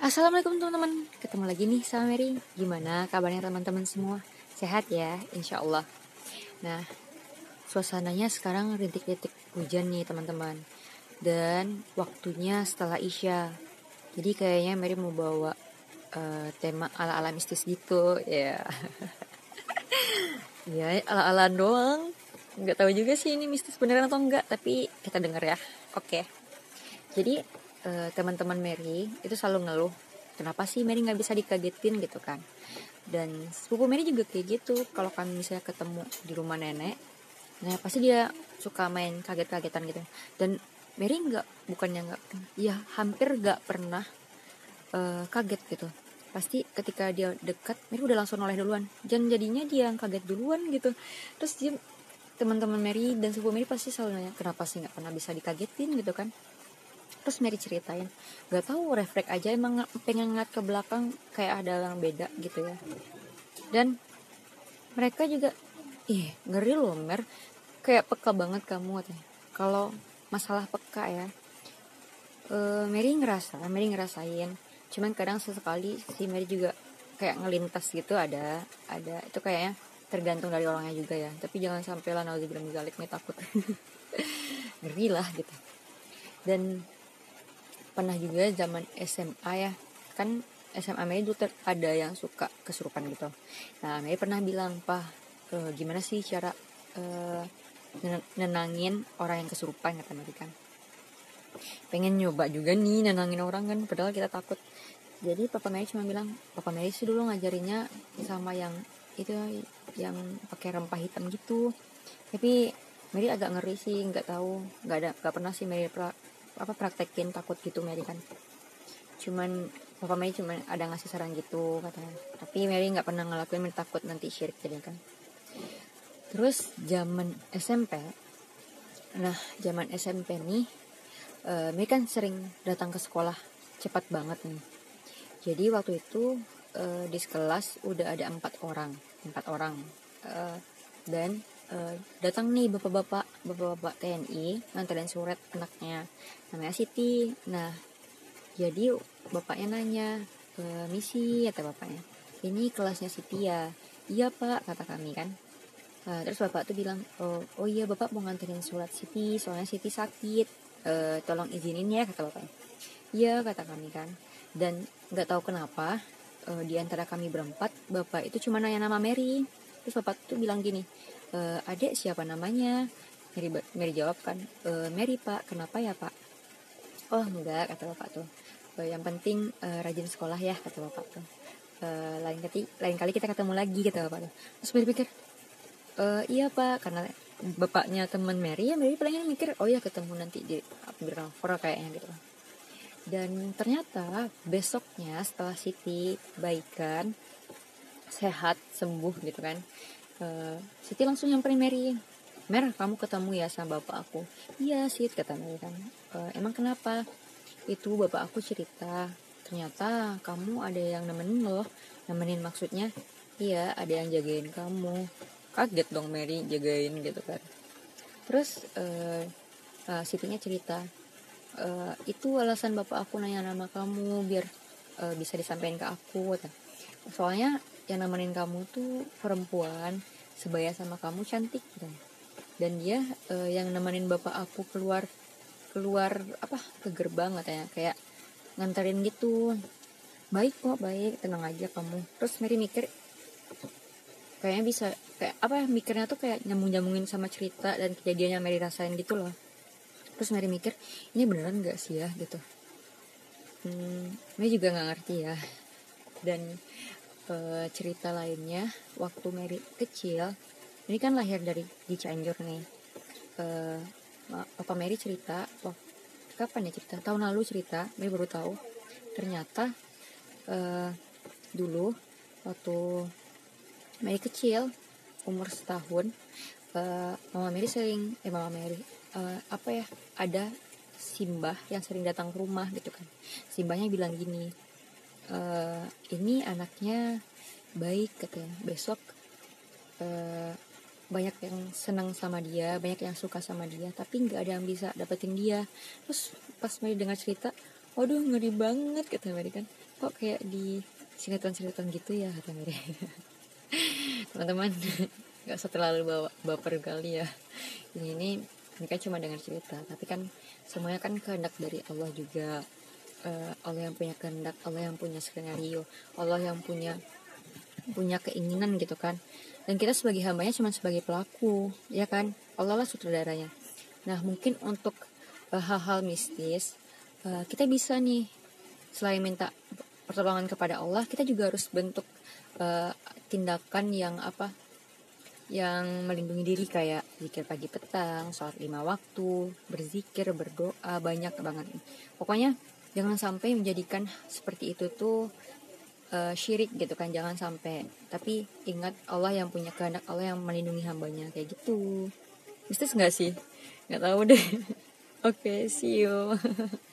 Assalamualaikum teman-teman. Ketemu lagi nih sama Mary. Gimana kabarnya teman-teman semua? Sehat ya insya Allah Nah suasananya sekarang rintik-rintik hujan nih teman-teman. Dan waktunya setelah Isya. Jadi kayaknya Mary mau bawa uh, tema ala-ala mistis gitu Ya. Ya ala-ala doang. Gak tahu juga sih ini mistis beneran atau enggak Tapi kita denger ya. Oke. Okay. Jadi uh, teman-teman Mary itu selalu ngeluh kenapa sih Mary nggak bisa dikagetin? gitu kan. Dan sepupu Mary juga kayak gitu kalau kami misalnya ketemu di rumah nenek nah pasti dia suka main kaget-kagetan gitu. Dan Mary nggak bukannya nggak ya hampir nggak pernah uh, kaget gitu. Pasti ketika dia dekat Mary udah langsung noleh duluan. Dan jadinya dia yang kaget duluan gitu. Terus dia teman-teman Mary dan sepupu Mary pasti selalu nanya kenapa sih nggak pernah bisa dikagetin? gitu kan terus Mary ceritain gak tahu refleks aja emang pengen ngeliat ke belakang kayak ada yang beda gitu ya. Dan mereka juga ih ngeri loh Mer. Kayak peka banget kamu katanya. Kalau masalah peka ya e, Mary ngerasa Mary ngerasain. Cuman kadang sesekali si Mary juga kayak ngelintas gitu ada ada. Itu kayaknya tergantung dari orangnya juga ya. Tapi jangan sampai lah bilang galik nih takut. Ngeri lah gitu. Dan pernah juga zaman SMA ya. Kan SMA Mei dulu ada yang suka kesurupan gitu. Nah Mei pernah bilang pak e, gimana sih cara e, nenangin orang yang kesurupan kata Mei kan. Pengen nyoba juga nih nenangin orang kan padahal kita takut. Jadi Papa Mei cuma bilang Papa Mei sih dulu ngajarinnya sama yang itu yang pakai rempah hitam gitu. Tapi Mary agak ngeri sih nggak tahu. Nggak ada nggak pernah sih Mary apa praktekin takut gitu Mary kan? Cuman Papa Mary cuman ada ngasih saran gitu katanya. Tapi Mary nggak pernah ngelakuin Mary takut nanti syirik jadi kan? Terus zaman SMP nah zaman SMP nih uh, Mary kan sering datang ke sekolah cepat banget nih. Jadi waktu itu uh, di sekelas udah ada empat orang empat orang. Uh, dan uh, datang nih bapak-bapak bapak-bapak TNI nganterin surat anaknya. Namanya Siti. Nah jadi bapaknya nanya e, misi kata bapaknya. Ini kelasnya Siti ya? Iya pak kata kami kan. Uh, terus bapak tuh bilang oh, oh iya bapak mau nganterin surat Siti soalnya Siti sakit. Uh, tolong izinin ya kata bapaknya. Iya kata kami kan. Dan nggak tahu kenapa uh, di antara kami berempat bapak itu cuma nanya nama Mary. Terus bapak tuh bilang gini e, adek siapa namanya? Mary, Mary jawab kan e, Mary pak. Kenapa ya pak? Oh enggak kata bapak tuh. E, yang penting e, rajin sekolah ya kata bapak tuh. E, lain kali lain kali kita ketemu lagi kata bapak tuh. Terus Mary pikir e, iya pak karena bapaknya teman Mary ya Mary paling mikir oh ya ketemu nanti di Upgrader kayaknya gitu. Dan ternyata besoknya setelah Siti baikan sehat sembuh gitu kan uh, Siti langsung nyamperin Mary Mer kamu ketemu ya sama bapak aku? Iya sih kata Mary kan. E, emang kenapa? Itu bapak aku cerita ternyata kamu ada yang nemenin loh. Nemenin maksudnya? Iya ada yang jagain kamu. Kaget dong Mary jagain gitu kan. Terus uh, uh, Sitinya cerita uh, itu alasan bapak aku nanya nama kamu biar uh, bisa disampaikan ke aku soalnya yang nemenin kamu tuh perempuan sebaya sama kamu cantik gitu. dan dia uh, yang nemenin bapak aku keluar keluar apa ke gerbang katanya. Kayak nganterin gitu. Baik kok baik. Tenang aja kamu. Terus Mary mikir kayaknya bisa kayak apa ya mikirnya tuh kayak nyambung nyambungin sama cerita dan kejadian yang Mary rasain gitu loh. Terus Mary mikir ini beneran gak sih ya gitu. Hmm, Mary juga nggak ngerti ya. Dan uh, cerita lainnya waktu Mary kecil ini kan lahir dari di Cianjur nih. Uh, Papa Mary cerita waktu kapan ya cerita? Tahun lalu cerita Mary baru tahu. Ternyata uh, dulu waktu Mary kecil umur setahun uh, Mama Mary sering eh Mama Mary uh, apa ya ada Simbah yang sering datang ke rumah gitu kan. Simbahnya bilang gini uh, ini anaknya baik katanya. Besok uh, banyak yang senang sama dia banyak yang suka sama dia tapi nggak ada yang bisa dapetin dia. Terus pas Mary dengar cerita waduh ngeri banget kata Mary kan. Kok kayak di sinetron-sinetron gitu ya kata Mary. Teman-teman nggak usah terlalu bawa baper kali ya. Ini ini mereka cuma dengar cerita tapi kan semuanya kan kehendak dari Allah juga uh, Allah yang punya kehendak Allah yang punya skenario Allah yang punya punya keinginan gitu kan. Dan kita sebagai hambanya cuma sebagai pelaku ya kan? Allah lah sutradaranya. Nah mungkin untuk uh, hal-hal mistis uh, kita bisa nih selain minta pertolongan kepada Allah kita juga harus bentuk uh, tindakan yang apa? Yang melindungi diri kayak zikir pagi petang, sholat lima waktu, berzikir, berdoa, banyak banget. Pokoknya jangan sampai menjadikan seperti itu tuh uh, syirik gitu kan, jangan sampai. Tapi ingat Allah yang punya kehendak, Allah yang melindungi hambanya kayak gitu. Mistis nggak sih? Nggak tahu deh. Oke, okay, see you.